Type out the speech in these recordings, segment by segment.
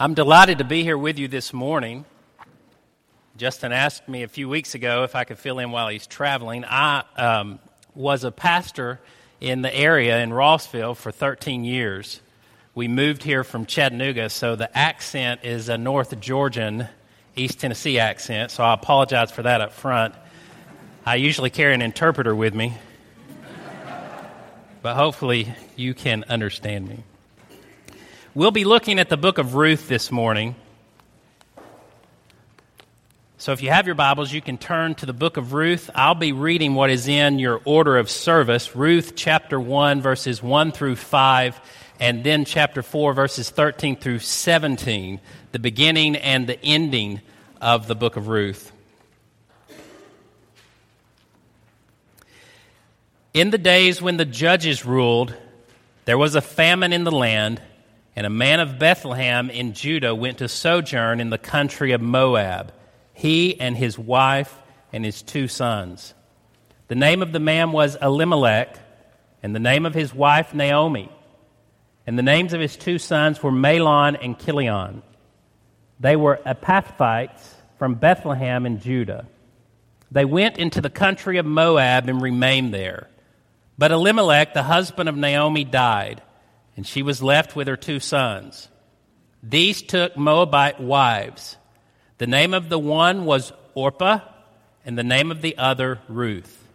I'm delighted to be here with you this morning. Justin asked me a few weeks ago if I could fill in while he's traveling. I um, was a pastor in the area in Rossville for 13 years. We moved here from Chattanooga, so the accent is a North Georgian, East Tennessee accent, so I apologize for that up front. I usually carry an interpreter with me, but hopefully you can understand me. We'll be looking at the book of Ruth this morning. So if you have your Bibles, you can turn to the book of Ruth. I'll be reading what is in your order of service Ruth chapter 1, verses 1 through 5, and then chapter 4, verses 13 through 17, the beginning and the ending of the book of Ruth. In the days when the judges ruled, there was a famine in the land and a man of Bethlehem in Judah went to sojourn in the country of Moab, he and his wife and his two sons. The name of the man was Elimelech, and the name of his wife Naomi. And the names of his two sons were Mahlon and Chilion. They were Ephrathites from Bethlehem in Judah. They went into the country of Moab and remained there. But Elimelech, the husband of Naomi, died and she was left with her two sons. These took Moabite wives. The name of the one was Orpah, and the name of the other Ruth.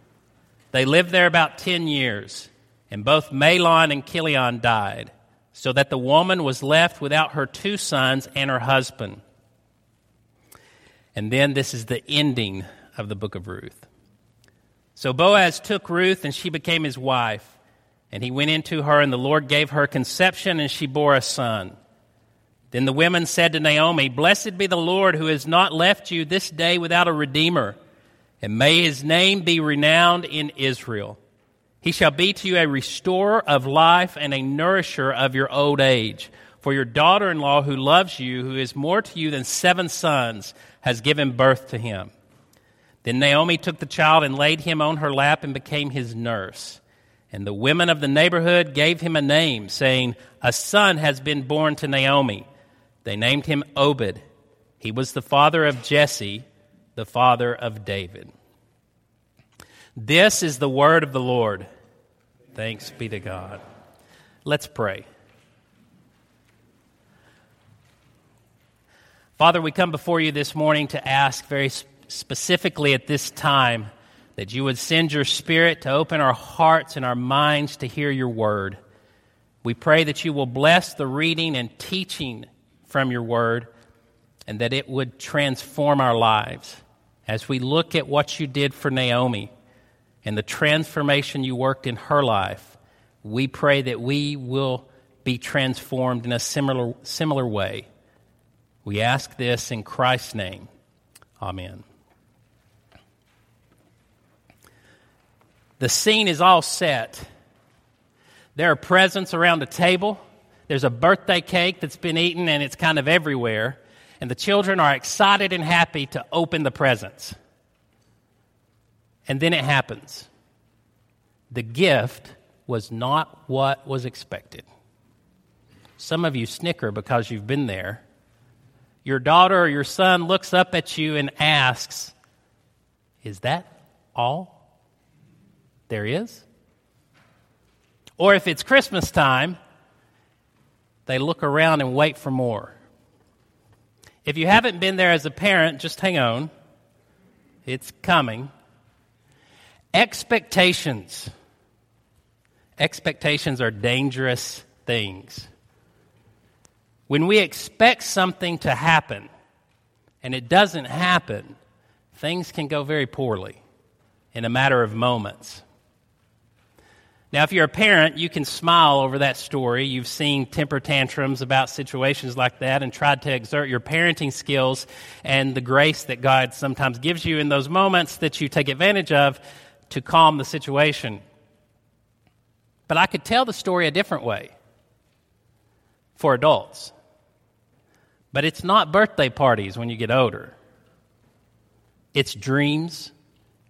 They lived there about ten years, and both Mahlon and Chilion died, so that the woman was left without her two sons and her husband. And then this is the ending of the book of Ruth. So Boaz took Ruth, and she became his wife. And he went into her, and the Lord gave her conception, and she bore a son. Then the women said to Naomi, Blessed be the Lord who has not left you this day without a redeemer, and may his name be renowned in Israel. He shall be to you a restorer of life and a nourisher of your old age. For your daughter in law, who loves you, who is more to you than seven sons, has given birth to him. Then Naomi took the child and laid him on her lap and became his nurse. And the women of the neighborhood gave him a name, saying, A son has been born to Naomi. They named him Obed. He was the father of Jesse, the father of David. This is the word of the Lord. Thanks be to God. Let's pray. Father, we come before you this morning to ask very specifically at this time that you would send your Spirit to open our hearts and our minds to hear your word. We pray that you will bless the reading and teaching from your word and that it would transform our lives. As we look at what you did for Naomi and the transformation you worked in her life, we pray that we will be transformed in a similar, similar way. We ask this in Christ's name. Amen. The scene is all set. There are presents around the table. There's a birthday cake that's been eaten and it's kind of everywhere. And the children are excited and happy to open the presents. And then it happens. The gift was not what was expected. Some of you snicker because you've been there. Your daughter or your son looks up at you and asks, Is that all? There is. Or if it's Christmas time, they look around and wait for more. If you haven't been there as a parent, just hang on. It's coming. Expectations. Expectations are dangerous things. When we expect something to happen and it doesn't happen, things can go very poorly in a matter of moments. Now, if you're a parent, you can smile over that story. You've seen temper tantrums about situations like that and tried to exert your parenting skills and the grace that God sometimes gives you in those moments that you take advantage of to calm the situation. But I could tell the story a different way for adults. But it's not birthday parties when you get older, it's dreams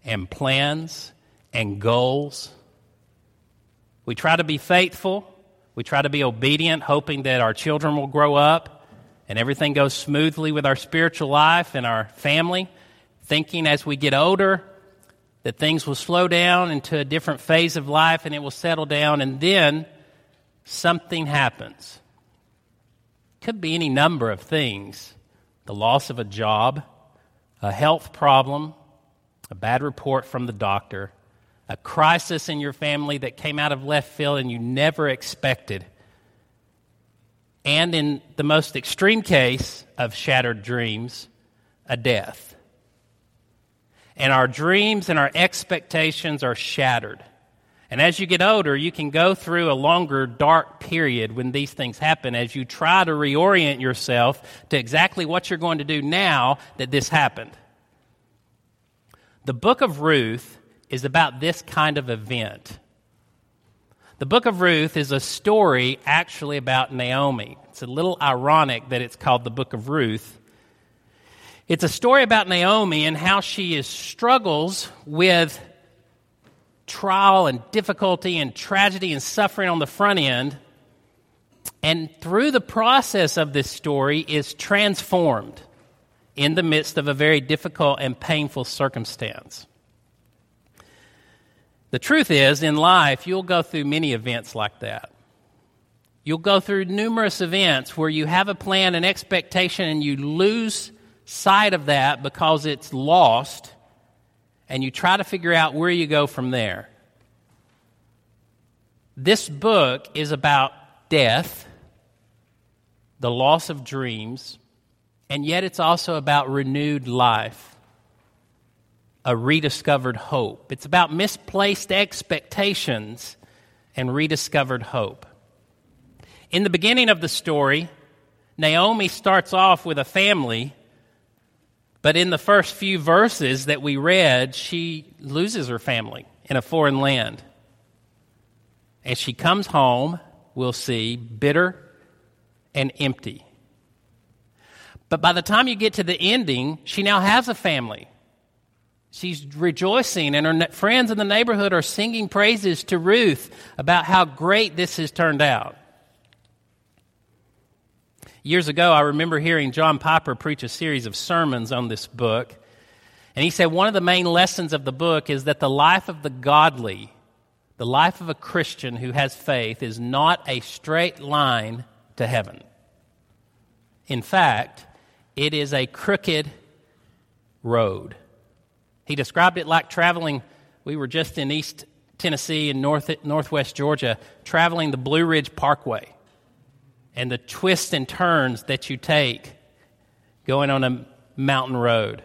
and plans and goals we try to be faithful. We try to be obedient, hoping that our children will grow up and everything goes smoothly with our spiritual life and our family, thinking as we get older that things will slow down into a different phase of life and it will settle down, and then something happens. Could be any number of things the loss of a job, a health problem, a bad report from the doctor, a crisis in your family that came out of left field and you never expected. And in the most extreme case of shattered dreams, a death. And our dreams and our expectations are shattered. And as you get older, you can go through a longer dark period when these things happen as you try to reorient yourself to exactly what you're going to do now that this happened. The book of Ruth is about this kind of event. The book of Ruth is a story actually about Naomi. It's a little ironic that it's called the book of Ruth. It's a story about Naomi and how she is struggles with trial and difficulty and tragedy and suffering on the front end. And through the process of this story is transformed in the midst of a very difficult and painful circumstance. The truth is, in life, you'll go through many events like that. You'll go through numerous events where you have a plan, an expectation, and you lose sight of that because it's lost and you try to figure out where you go from there. This book is about death, the loss of dreams, and yet it's also about renewed life, a rediscovered hope. It's about misplaced expectations and rediscovered hope. In the beginning of the story, Naomi starts off with a family but in the first few verses that we read, she loses her family in a foreign land. And she comes home, we'll see, bitter and empty. But by the time you get to the ending, she now has a family. She's rejoicing, and her friends in the neighborhood are singing praises to Ruth about how great this has turned out. Years ago, I remember hearing John Piper preach a series of sermons on this book. And he said one of the main lessons of the book is that the life of the godly, the life of a Christian who has faith, is not a straight line to heaven. In fact, it is a crooked road. He described it like traveling. We were just in East Tennessee and North, Northwest Georgia, traveling the Blue Ridge Parkway and the twists and turns that you take going on a mountain road.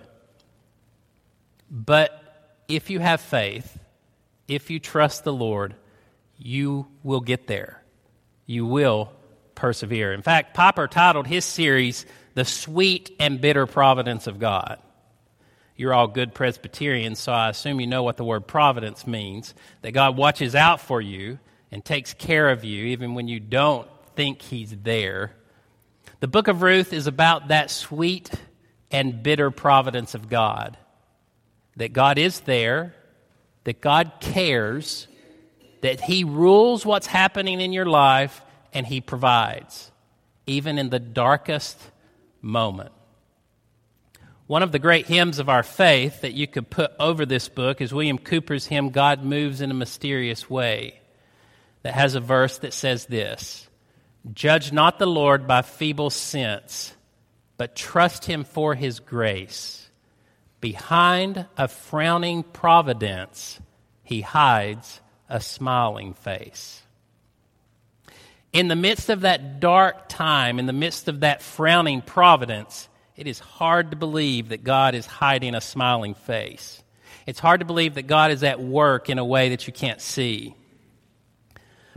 But if you have faith, if you trust the Lord, you will get there. You will persevere. In fact, Piper titled his series, The Sweet and Bitter Providence of God. You're all good Presbyterians, so I assume you know what the word providence means that God watches out for you and takes care of you even when you don't think he's there. The book of Ruth is about that sweet and bitter providence of God. That God is there, that God cares, that He rules what's happening in your life, and He provides, even in the darkest moment. One of the great hymns of our faith that you could put over this book is William Cowper's hymn, God Moves in a Mysterious Way, that has a verse that says this Judge not the Lord by feeble sense, but trust him for his grace. Behind a frowning providence, he hides a smiling face. In the midst of that dark time, in the midst of that frowning providence, it is hard to believe that God is hiding a smiling face. It's hard to believe that God is at work in a way that you can't see.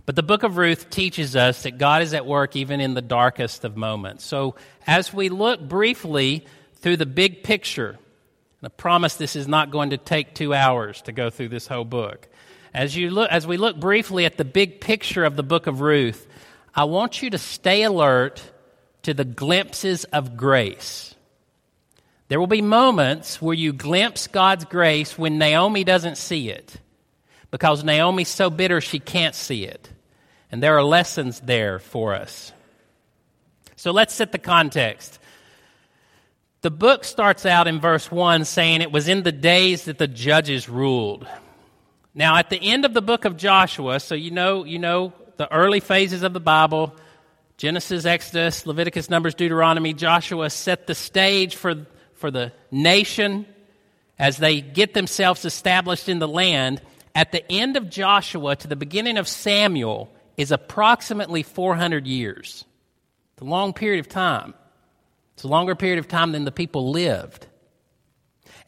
But the book of Ruth teaches us that God is at work even in the darkest of moments. So as we look briefly through the big picture, and I promise this is not going to take two hours to go through this whole book. As, you look, as we look briefly at the big picture of the book of Ruth, I want you to stay alert to the glimpses of grace. There will be moments where you glimpse God's grace when Naomi doesn't see it because Naomi's so bitter she can't see it. And there are lessons there for us. So let's set the context. The book starts out in verse 1 saying it was in the days that the judges ruled. Now, at the end of the book of Joshua, so you know, you know the early phases of the Bible Genesis, Exodus, Leviticus, Numbers, Deuteronomy, Joshua set the stage for, for the nation as they get themselves established in the land. At the end of Joshua to the beginning of Samuel is approximately 400 years. It's a long period of time. It's a longer period of time than the people lived.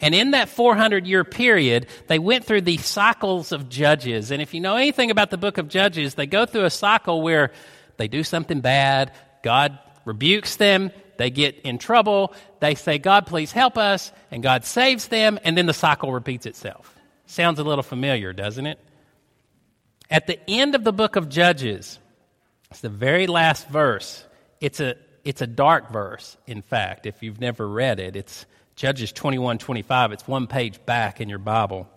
And in that 400 year period, they went through these cycles of judges. And if you know anything about the book of Judges, they go through a cycle where they do something bad, God rebukes them, they get in trouble, they say, God, please help us, and God saves them, and then the cycle repeats itself. Sounds a little familiar, doesn't it? At the end of the book of Judges, it's the very last verse. It's a, it's a dark verse, in fact, if you've never read it. It's Judges 21 25. It's one page back in your Bible.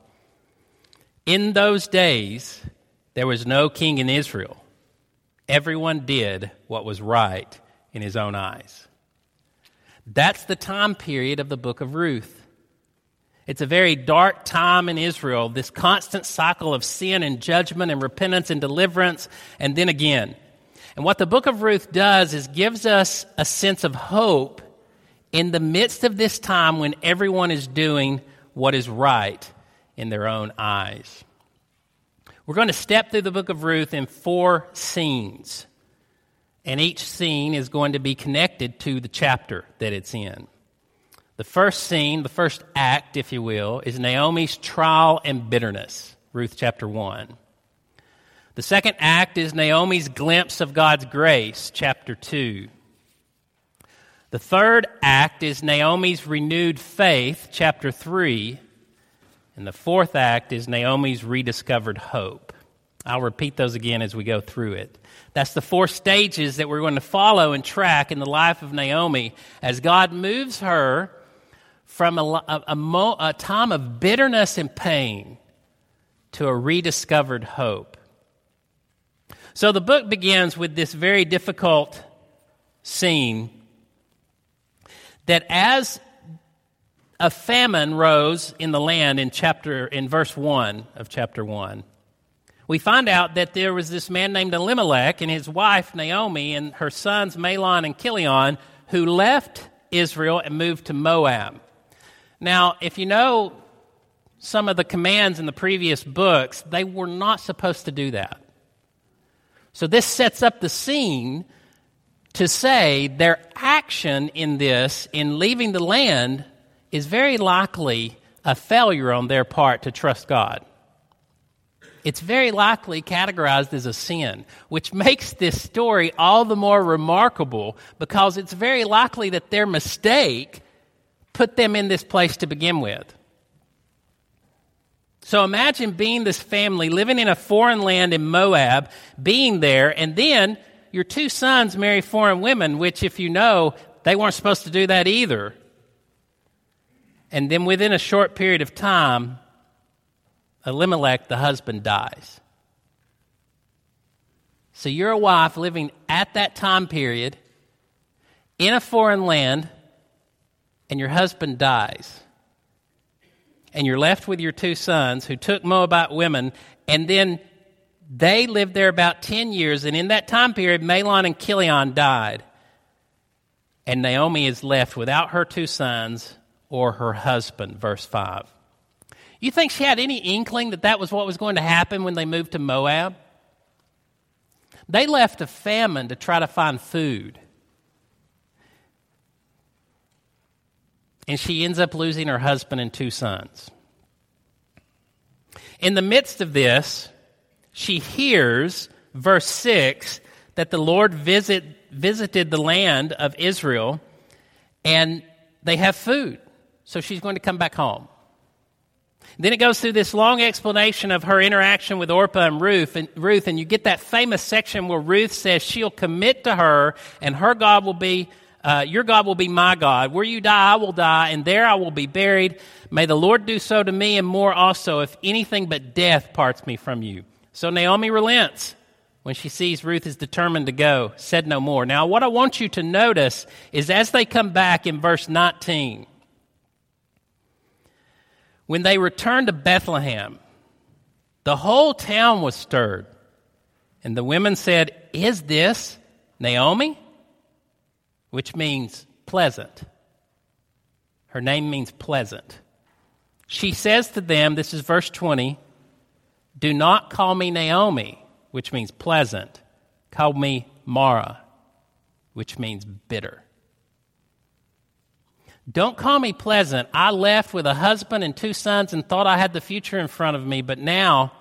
In those days, there was no king in Israel. Everyone did what was right in his own eyes. That's the time period of the book of Ruth. It's a very dark time in Israel, this constant cycle of sin and judgment and repentance and deliverance, and then again. And what the book of Ruth does is gives us a sense of hope in the midst of this time when everyone is doing what is right in their own eyes. We're going to step through the book of Ruth in four scenes, and each scene is going to be connected to the chapter that it's in. The first scene, the first act, if you will, is Naomi's trial and bitterness, Ruth chapter 1. The second act is Naomi's glimpse of God's grace, chapter 2. The third act is Naomi's renewed faith, chapter 3. And the fourth act is Naomi's rediscovered hope. I'll repeat those again as we go through it. That's the four stages that we're going to follow and track in the life of Naomi as God moves her from a, a, a, a time of bitterness and pain to a rediscovered hope. So the book begins with this very difficult scene that as a famine rose in the land in chapter in verse 1 of chapter 1 we find out that there was this man named elimelech and his wife naomi and her sons mahlon and chilion who left israel and moved to moab. Now if you know some of the commands in the previous books they were not supposed to do that. So this sets up the scene to say their action in this, in leaving the land, is very likely a failure on their part to trust God. It's very likely categorized as a sin, which makes this story all the more remarkable because it's very likely that their mistake put them in this place to begin with. So imagine being this family living in a foreign land in Moab, being there, and then your two sons marry foreign women, which, if you know, they weren't supposed to do that either. And then within a short period of time, Elimelech, the husband, dies. So you're a wife living at that time period in a foreign land, and your husband dies. And you're left with your two sons who took Moabite women, and then they lived there about 10 years, and in that time period, Mahlon and Chilion died. And Naomi is left without her two sons or her husband, verse 5. You think she had any inkling that that was what was going to happen when they moved to Moab? They left a famine to try to find food. And she ends up losing her husband and two sons. In the midst of this, she hears, verse 6, that the Lord visit, visited the land of Israel and they have food. So she's going to come back home. Then it goes through this long explanation of her interaction with Orpah and Ruth, and Ruth, and you get that famous section where Ruth says she'll commit to her, and her God will be, uh, your God will be my God. Where you die, I will die, and there I will be buried. May the Lord do so to me, and more also, if anything but death parts me from you. So Naomi relents when she sees Ruth is determined to go, said no more. Now, what I want you to notice is as they come back in verse 19, when they returned to Bethlehem, the whole town was stirred. And the women said, Is this Naomi? Which means pleasant. Her name means pleasant. She says to them, this is verse 20, Do not call me Naomi which means pleasant, Call me Mara, which means bitter. Don't call me pleasant. I left with a husband and two sons and thought I had the future in front of me, but now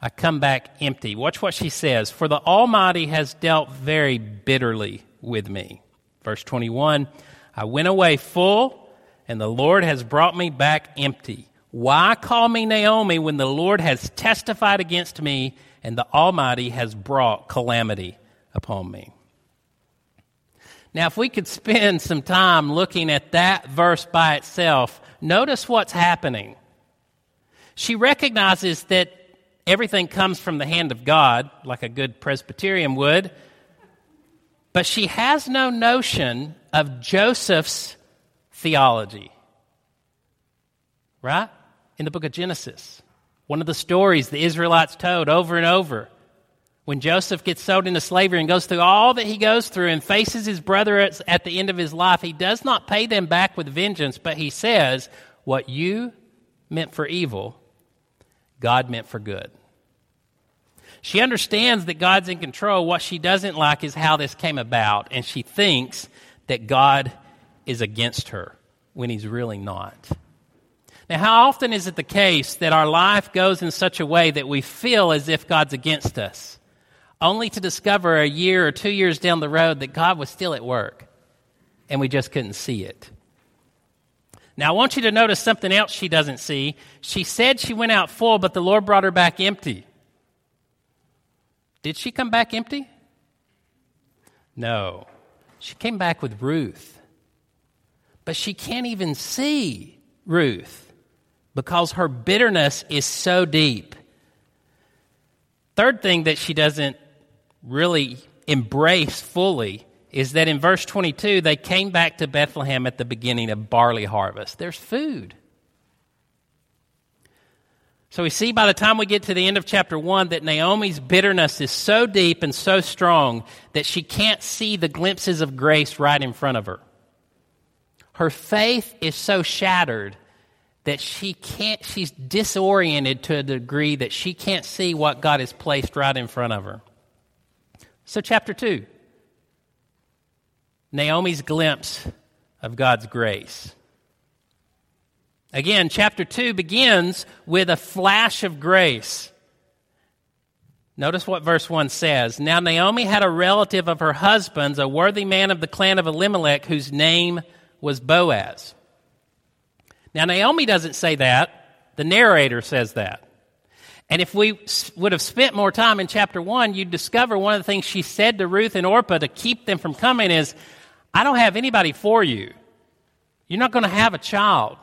I come back empty. Watch what she says. For the Almighty has dealt very bitterly with me. Verse 21 I went away full, and the Lord has brought me back empty. Why call me Naomi when the Lord has testified against me and the Almighty has brought calamity upon me. Now, if we could spend some time looking at that verse by itself, notice what's happening. She recognizes that everything comes from the hand of God, like a good Presbyterian would, but she has no notion of Joseph's theology. Right? In the book of Genesis. One of the stories the Israelites told over and over. When Joseph gets sold into slavery and goes through all that he goes through and faces his brother at the end of his life, he does not pay them back with vengeance, but he says, What you meant for evil, God meant for good. She understands that God's in control. What she doesn't like is how this came about, and she thinks that God is against her when he's really not. Now, how often is it the case that our life goes in such a way that we feel as if God's against us, only to discover a year or two years down the road that God was still at work and we just couldn't see it? Now, I want you to notice something else she doesn't see. She said she went out full, but the Lord brought her back empty. Did she come back empty? No. She came back with Ruth. But she can't even see Ruth because her bitterness is so deep. Third thing that she doesn't really embrace fully is that in verse 22, they came back to Bethlehem at the beginning of barley harvest. There's food. So we see by the time we get to the end of chapter 1 that Naomi's bitterness is so deep and so strong that she can't see the glimpses of grace right in front of her. Her faith is so shattered that she can't, she's disoriented to a degree that she can't see what God has placed right in front of her. So, chapter 2 Naomi's glimpse of God's grace. Again, chapter 2 begins with a flash of grace. Notice what verse 1 says. Now, Naomi had a relative of her husband's, a worthy man of the clan of Elimelech, whose name was Boaz. Now, Naomi doesn't say that, the narrator says that. And if we would have spent more time in chapter 1, you'd discover one of the things she said to Ruth and Orpah to keep them from coming is, I don't have anybody for you. You're not going to have a child.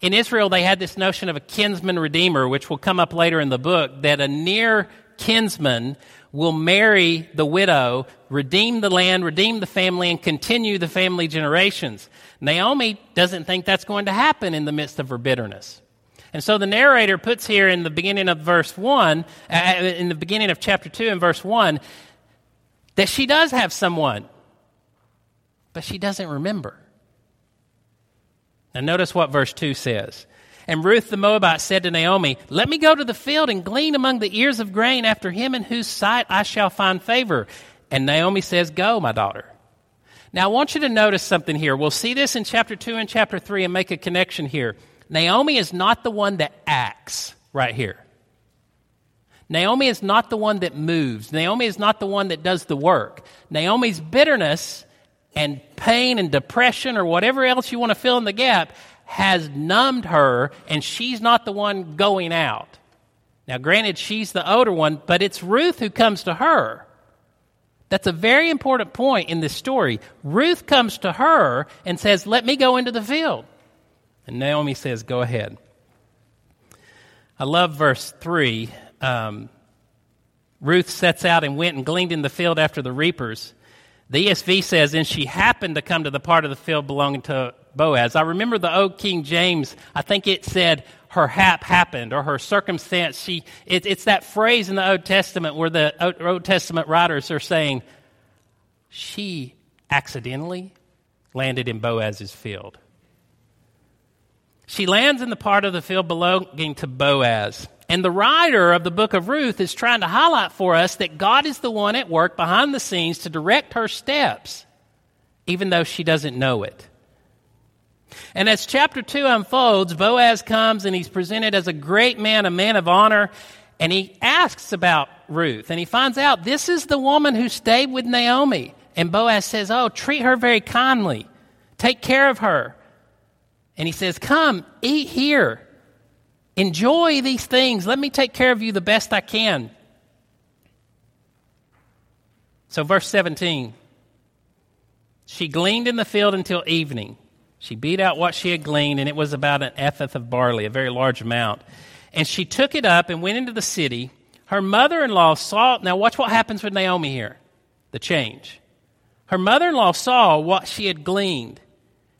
In Israel, they had this notion of a kinsman redeemer, which will come up later in the book, that a near kinsman will marry the widow, redeem the land, redeem the family, and continue the family generations. Naomi doesn't think that's going to happen in the midst of her bitterness. And so the narrator puts here in the beginning of verse 1, uh, in the beginning of chapter 2 and verse 1, that she does have someone, but she doesn't remember. Now notice what verse 2 says. And Ruth the Moabite said to Naomi, Let me go to the field and glean among the ears of grain after him in whose sight I shall find favor. And Naomi says, Go, my daughter. Now, I want you to notice something here. We'll see this in chapter 2 and chapter 3 and make a connection here. Naomi is not the one that acts right here. Naomi is not the one that moves. Naomi is not the one that does the work. Naomi's bitterness and pain and depression or whatever else you want to fill in the gap has numbed her, and she's not the one going out. Now, granted, she's the older one, but it's Ruth who comes to her. That's a very important point in this story. Ruth comes to her and says, Let me go into the field. And Naomi says, Go ahead. I love verse 3. Um, Ruth sets out and went and gleaned in the field after the reapers. The ESV says, and she happened to come to the part of the field belonging to Boaz. I remember the old King James, I think it said, her hap happened or her circumstance. She, it, it's that phrase in the Old Testament where the Old Testament writers are saying, she accidentally landed in Boaz's field. She lands in the part of the field belonging to Boaz. And the writer of the book of Ruth is trying to highlight for us that God is the one at work behind the scenes to direct her steps, even though she doesn't know it. And as chapter 2 unfolds, Boaz comes and he's presented as a great man, a man of honor, and he asks about Ruth. And he finds out this is the woman who stayed with Naomi. And Boaz says, Oh, treat her very kindly, take care of her. And he says, Come, eat here, enjoy these things. Let me take care of you the best I can. So, verse 17 she gleaned in the field until evening. She beat out what she had gleaned, and it was about an ephah of barley, a very large amount. And she took it up and went into the city. Her mother in law saw. Now, watch what happens with Naomi here the change. Her mother in law saw what she had gleaned.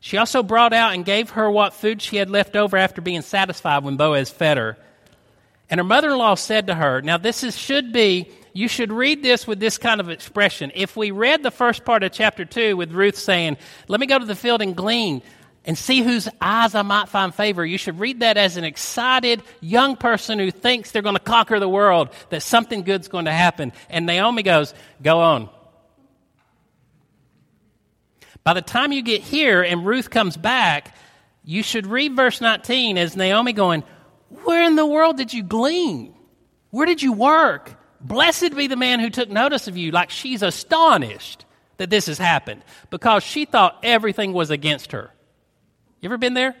She also brought out and gave her what food she had left over after being satisfied when Boaz fed her. And her mother in law said to her, Now, this is, should be you should read this with this kind of expression. If we read the first part of chapter 2 with Ruth saying, Let me go to the field and glean and see whose eyes I might find favor, you should read that as an excited young person who thinks they're going to conquer the world, that something good's going to happen. And Naomi goes, Go on. By the time you get here and Ruth comes back, you should read verse 19 as Naomi going, Where in the world did you glean? Where did you work? Blessed be the man who took notice of you, like she's astonished that this has happened because she thought everything was against her. You ever been there?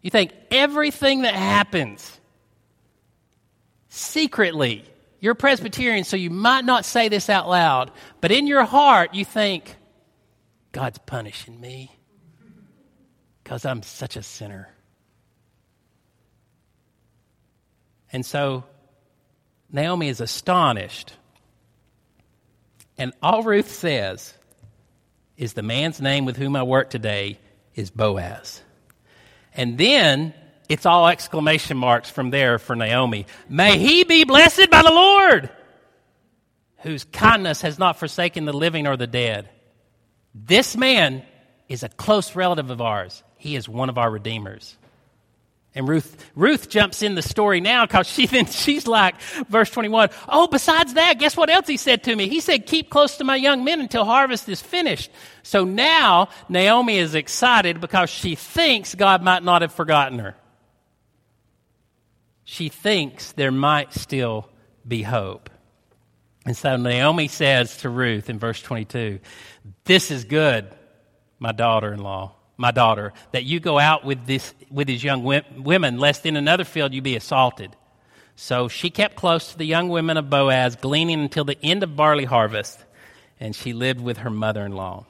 You think everything that happens secretly, you're Presbyterian, so you might not say this out loud, but in your heart, you think, God's punishing me because I'm such a sinner. And so Naomi is astonished. And all Ruth says is the man's name with whom I work today is Boaz. And then it's all exclamation marks from there for Naomi. May he be blessed by the Lord, whose kindness has not forsaken the living or the dead. This man is a close relative of ours. He is one of our redeemers. And Ruth, Ruth jumps in the story now because she then she's like, verse 21, oh, besides that, guess what else he said to me? He said, keep close to my young men until harvest is finished. So now Naomi is excited because she thinks God might not have forgotten her. She thinks there might still be hope. And so Naomi says to Ruth in verse 22, This is good, my daughter in law my daughter, that you go out with, this, with these young women, lest in another field you be assaulted. So she kept close to the young women of Boaz, gleaning until the end of barley harvest, and she lived with her mother in law.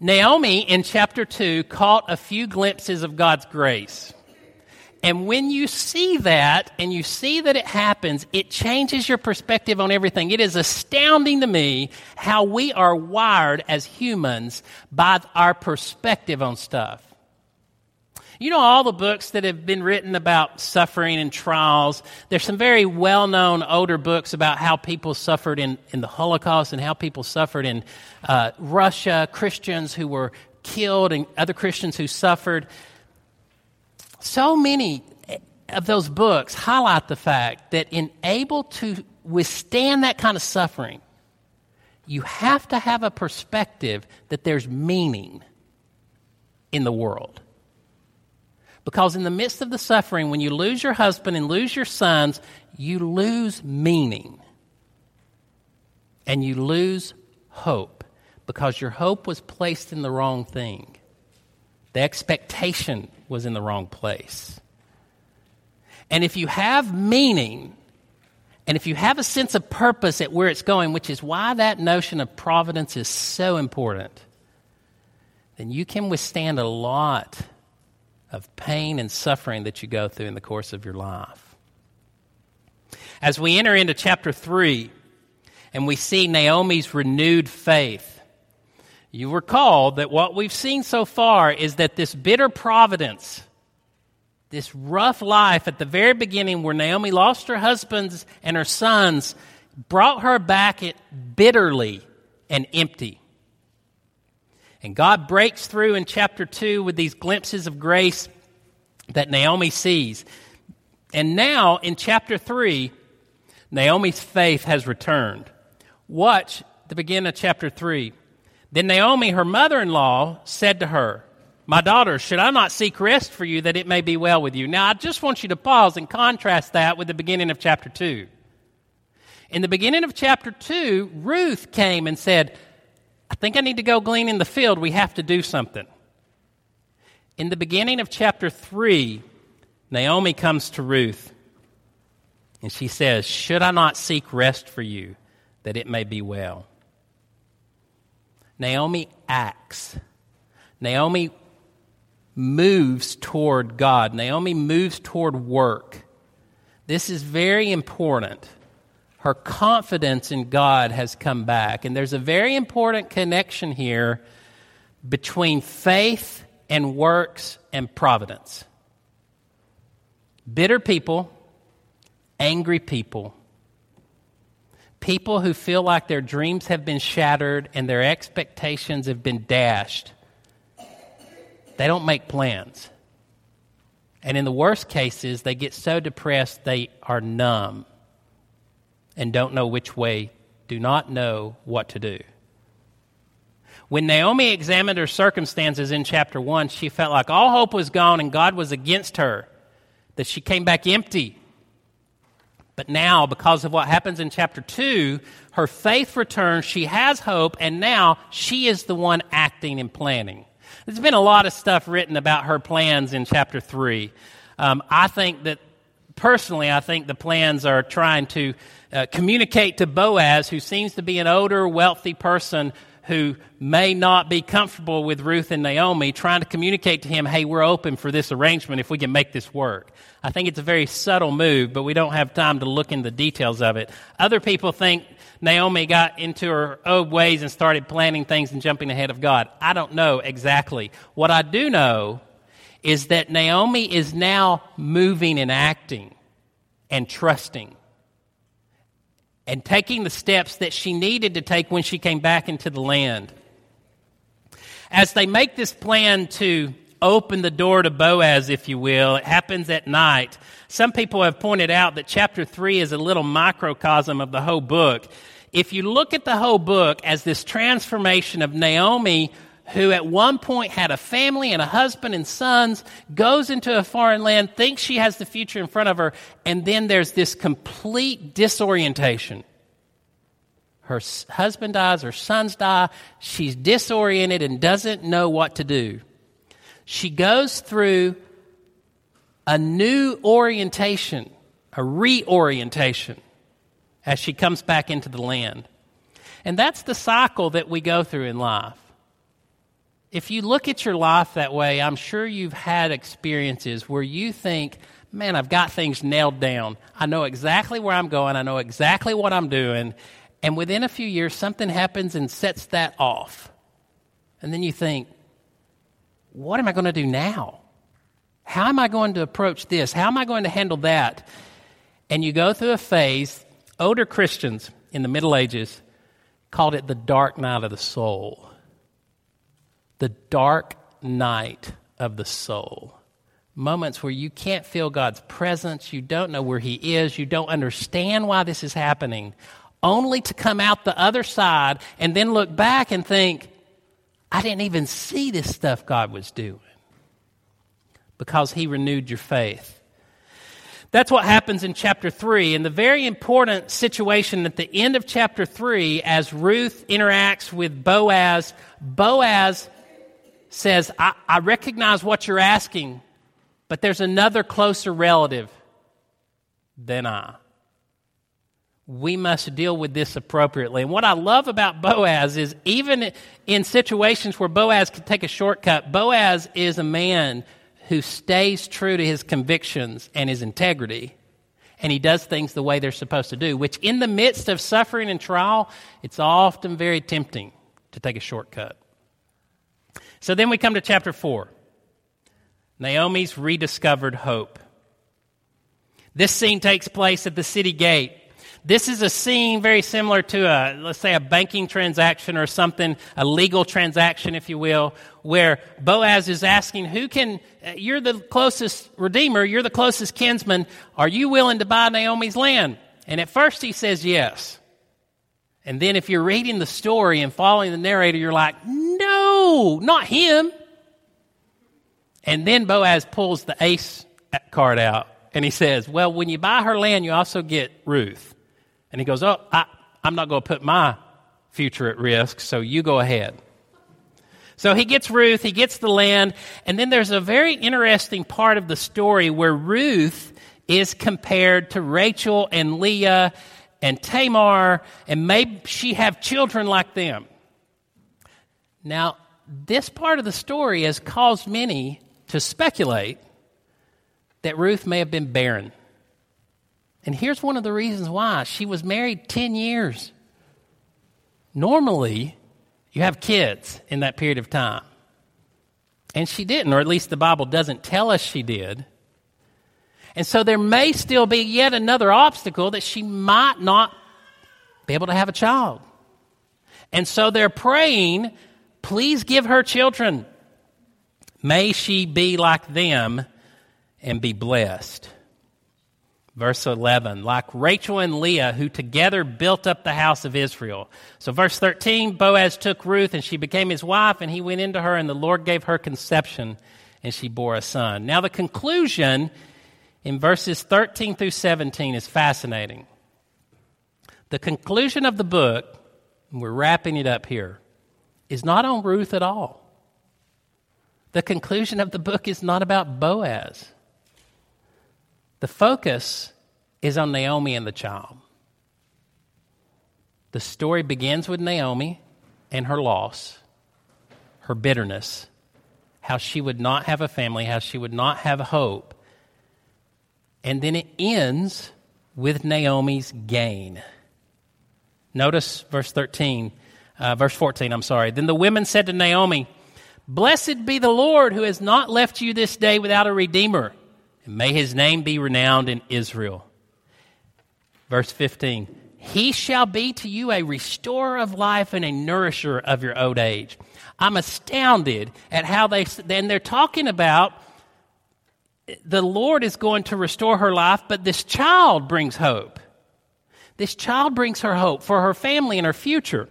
Naomi in chapter 2 caught a few glimpses of God's grace. And when you see that and you see that it happens, it changes your perspective on everything. It is astounding to me how we are wired as humans by our perspective on stuff. You know, all the books that have been written about suffering and trials, there's some very well known older books about how people suffered in, in the Holocaust and how people suffered in uh, Russia, Christians who were killed and other Christians who suffered. So many of those books highlight the fact that in able to withstand that kind of suffering, you have to have a perspective that there's meaning in the world. Because in the midst of the suffering, when you lose your husband and lose your sons, you lose meaning. And you lose hope because your hope was placed in the wrong thing. The expectation was in the wrong place. And if you have meaning, and if you have a sense of purpose at where it's going, which is why that notion of providence is so important, then you can withstand a lot of pain and suffering that you go through in the course of your life. As we enter into chapter 3 and we see Naomi's renewed faith, you recall that what we've seen so far is that this bitter providence, this rough life at the very beginning where Naomi lost her husbands and her sons, brought her back bitterly and empty. And God breaks through in chapter 2 with these glimpses of grace that Naomi sees. And now in chapter 3, Naomi's faith has returned. Watch the beginning of chapter 3. Then Naomi, her mother in law, said to her, My daughter, should I not seek rest for you that it may be well with you? Now, I just want you to pause and contrast that with the beginning of chapter 2. In the beginning of chapter 2, Ruth came and said, I think I need to go glean in the field. We have to do something. In the beginning of chapter 3, Naomi comes to Ruth and she says, Should I not seek rest for you that it may be well? Naomi acts. Naomi moves toward God. Naomi moves toward work. This is very important her confidence in God has come back. And there's a very important connection here between faith and works and providence. Bitter people, angry people, people who feel like their dreams have been shattered and their expectations have been dashed, they don't make plans. And in the worst cases, they get so depressed they are numb and don't know which way, do not know what to do. When Naomi examined her circumstances in chapter 1, she felt like all hope was gone and God was against her, that she came back empty. But now, because of what happens in chapter 2, her faith returns, she has hope, and now she is the one acting and planning. There's been a lot of stuff written about her plans in chapter 3. Um, I think that, personally, I think the plans are trying to uh, communicate to Boaz, who seems to be an older, wealthy person who may not be comfortable with Ruth and Naomi, trying to communicate to him, hey, we're open for this arrangement if we can make this work. I think it's a very subtle move, but we don't have time to look in the details of it. Other people think Naomi got into her old ways and started planning things and jumping ahead of God. I don't know exactly. What I do know is that Naomi is now moving and acting and trusting and taking the steps that she needed to take when she came back into the land. As they make this plan to open the door to Boaz, if you will, it happens at night. Some people have pointed out that chapter 3 is a little microcosm of the whole book. If you look at the whole book as this transformation of Naomi who at one point had a family and a husband and sons, goes into a foreign land, thinks she has the future in front of her, and then there's this complete disorientation. Her husband dies, her sons die, she's disoriented and doesn't know what to do. She goes through a new orientation, a reorientation, as she comes back into the land. And that's the cycle that we go through in life if you look at your life that way, I'm sure you've had experiences where you think, man, I've got things nailed down. I know exactly where I'm going, I know exactly what I'm doing. And within a few years, something happens and sets that off. And then you think, what am I going to do now? How am I going to approach this? How am I going to handle that? And you go through a phase, older Christians in the Middle Ages called it the dark night of the soul the dark night of the soul. Moments where you can't feel God's presence, you don't know where He is, you don't understand why this is happening, only to come out the other side and then look back and think, I didn't even see this stuff God was doing because He renewed your faith. That's what happens in chapter 3. And the very important situation at the end of chapter 3, as Ruth interacts with Boaz, Boaz says, I, I recognize what you're asking, but there's another closer relative than I. We must deal with this appropriately. And what I love about Boaz is even in situations where Boaz can take a shortcut, Boaz is a man who stays true to his convictions and his integrity. and he does things the way they're supposed to do, which in the midst of suffering and trial, it's often very tempting to take a shortcut. So then we come to chapter 4 Naomi's rediscovered hope. This scene takes place at the city gate. This is a scene very similar to a, let's say, a banking transaction or something, a legal transaction, if you will, where Boaz is asking, who can, uh, you're the closest redeemer, you're the closest kinsman, are you willing to buy Naomi's land? And at first he says yes. And then if you're reading the story and following the narrator, you're like, no, not him. And then Boaz pulls the ace card out and he says, Well, when you buy her land, you also get Ruth. And he goes, Oh, I, I'm not going to put my future at risk, so you go ahead. So he gets Ruth, he gets the land, and then there's a very interesting part of the story where Ruth is compared to Rachel and Leah and Tamar, and may she have children like them. Now, this part of the story has caused many to speculate that Ruth may have been barren. And here's one of the reasons why she was married 10 years. Normally, you have kids in that period of time. And she didn't, or at least the Bible doesn't tell us she did. And so there may still be yet another obstacle that she might not be able to have a child. And so they're praying, please give her children. May she be like them and be blessed. Verse 11, like Rachel and Leah, who together built up the house of Israel. So, verse 13, Boaz took Ruth, and she became his wife, and he went into her, and the Lord gave her conception, and she bore a son. Now, the conclusion in verses 13 through 17 is fascinating. The conclusion of the book, we're wrapping it up here, is not on Ruth at all. The conclusion of the book is not about Boaz. The focus is on Naomi and the child. The story begins with Naomi and her loss, her bitterness, how she would not have a family, how she would not have hope. And then it ends with Naomi's gain. Notice verse 13, uh, verse 14, I'm sorry. Then the women said to Naomi, Blessed be the Lord who has not left you this day without a redeemer, and may his name be renowned in Israel. Verse 15 He shall be to you a restorer of life and a nourisher of your old age. I'm astounded at how they, then they're talking about the Lord is going to restore her life, but this child brings hope. This child brings her hope for her family and her future.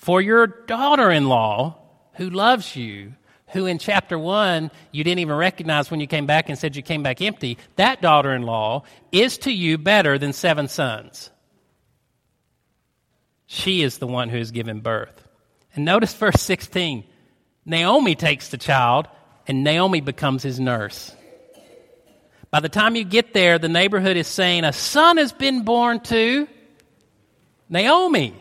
For your daughter in law who loves you, who in chapter one you didn't even recognize when you came back and said you came back empty, that daughter in law is to you better than seven sons. She is the one who has given birth. And notice verse 16 Naomi takes the child, and Naomi becomes his nurse. By the time you get there, the neighborhood is saying, A son has been born to Naomi.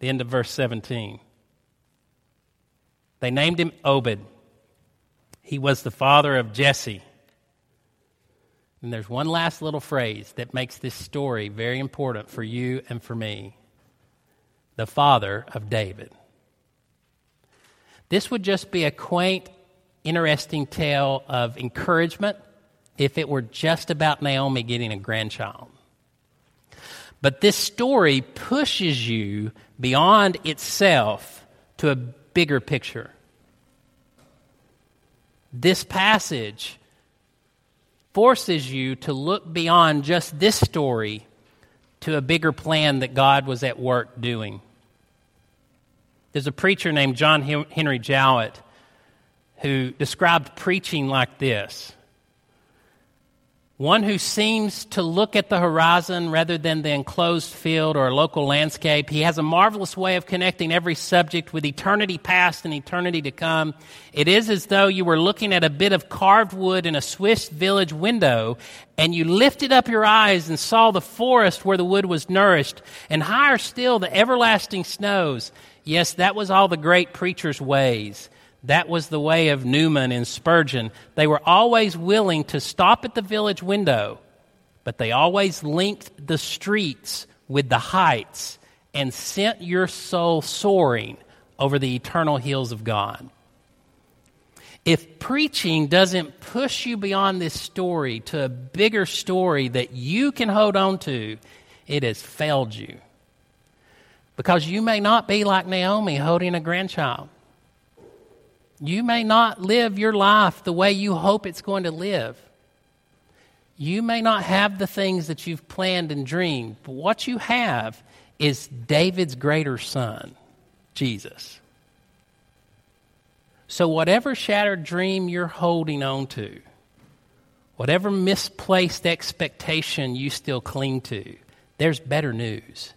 The end of verse 17. They named him Obed. He was the father of Jesse. And there's one last little phrase that makes this story very important for you and for me the father of David. This would just be a quaint, interesting tale of encouragement if it were just about Naomi getting a grandchild. But this story pushes you beyond itself to a bigger picture. This passage forces you to look beyond just this story to a bigger plan that God was at work doing. There's a preacher named John Henry Jowett who described preaching like this one who seems to look at the horizon rather than the enclosed field or a local landscape. He has a marvelous way of connecting every subject with eternity past and eternity to come. It is as though you were looking at a bit of carved wood in a Swiss village window and you lifted up your eyes and saw the forest where the wood was nourished and higher still the everlasting snows. Yes, that was all the great preacher's ways. That was the way of Newman and Spurgeon. They were always willing to stop at the village window, but they always linked the streets with the heights and sent your soul soaring over the eternal hills of God. If preaching doesn't push you beyond this story to a bigger story that you can hold on to, it has failed you. Because you may not be like Naomi holding a grandchild. You may not live your life the way you hope it's going to live. You may not have the things that you've planned and dreamed, but what you have is David's greater son, Jesus. So, whatever shattered dream you're holding on to, whatever misplaced expectation you still cling to, there's better news.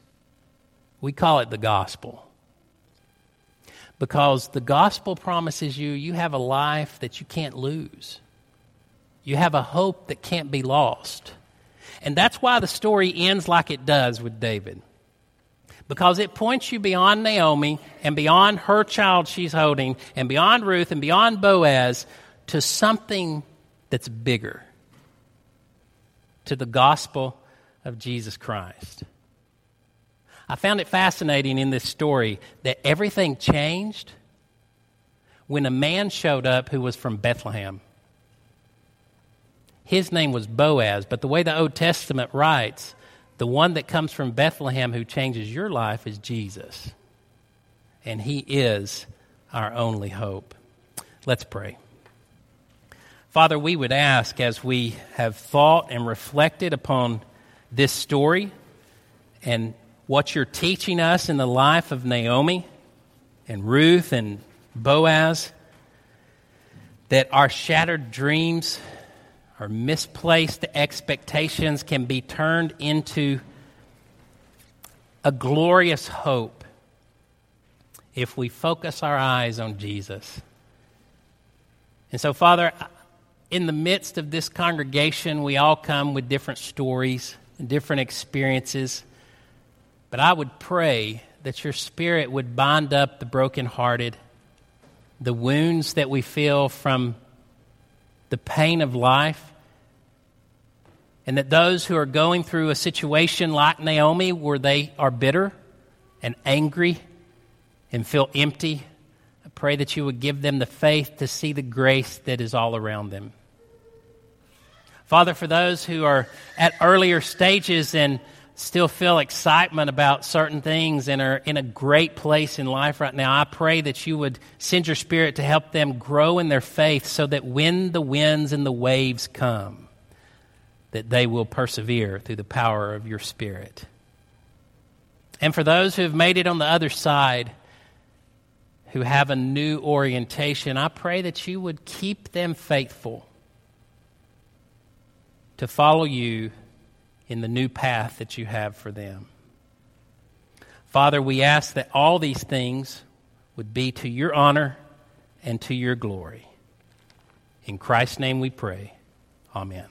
We call it the gospel because the gospel promises you you have a life that you can't lose. You have a hope that can't be lost. And that's why the story ends like it does with David. Because it points you beyond Naomi and beyond her child she's holding and beyond Ruth and beyond Boaz to something that's bigger to the gospel of Jesus Christ. I found it fascinating in this story that everything changed when a man showed up who was from Bethlehem. His name was Boaz, but the way the Old Testament writes, the one that comes from Bethlehem who changes your life is Jesus. And he is our only hope. Let's pray. Father, we would ask as we have thought and reflected upon this story and what you're teaching us in the life of Naomi and Ruth and Boaz, that our shattered dreams, our misplaced expectations can be turned into a glorious hope if we focus our eyes on Jesus. And so, Father, in the midst of this congregation, we all come with different stories and different experiences. But I would pray that your spirit would bind up the brokenhearted, the wounds that we feel from the pain of life, and that those who are going through a situation like Naomi, where they are bitter and angry and feel empty, I pray that you would give them the faith to see the grace that is all around them. Father, for those who are at earlier stages and still feel excitement about certain things and are in a great place in life right now, I pray that you would send your spirit to help them grow in their faith so that when the winds and the waves come, that they will persevere through the power of your spirit. And for those who have made it on the other side, who have a new orientation, I pray that you would keep them faithful to follow you in the new path that you have for them. Father, we ask that all these things would be to your honor and to your glory. In Christ's name we pray. Amen.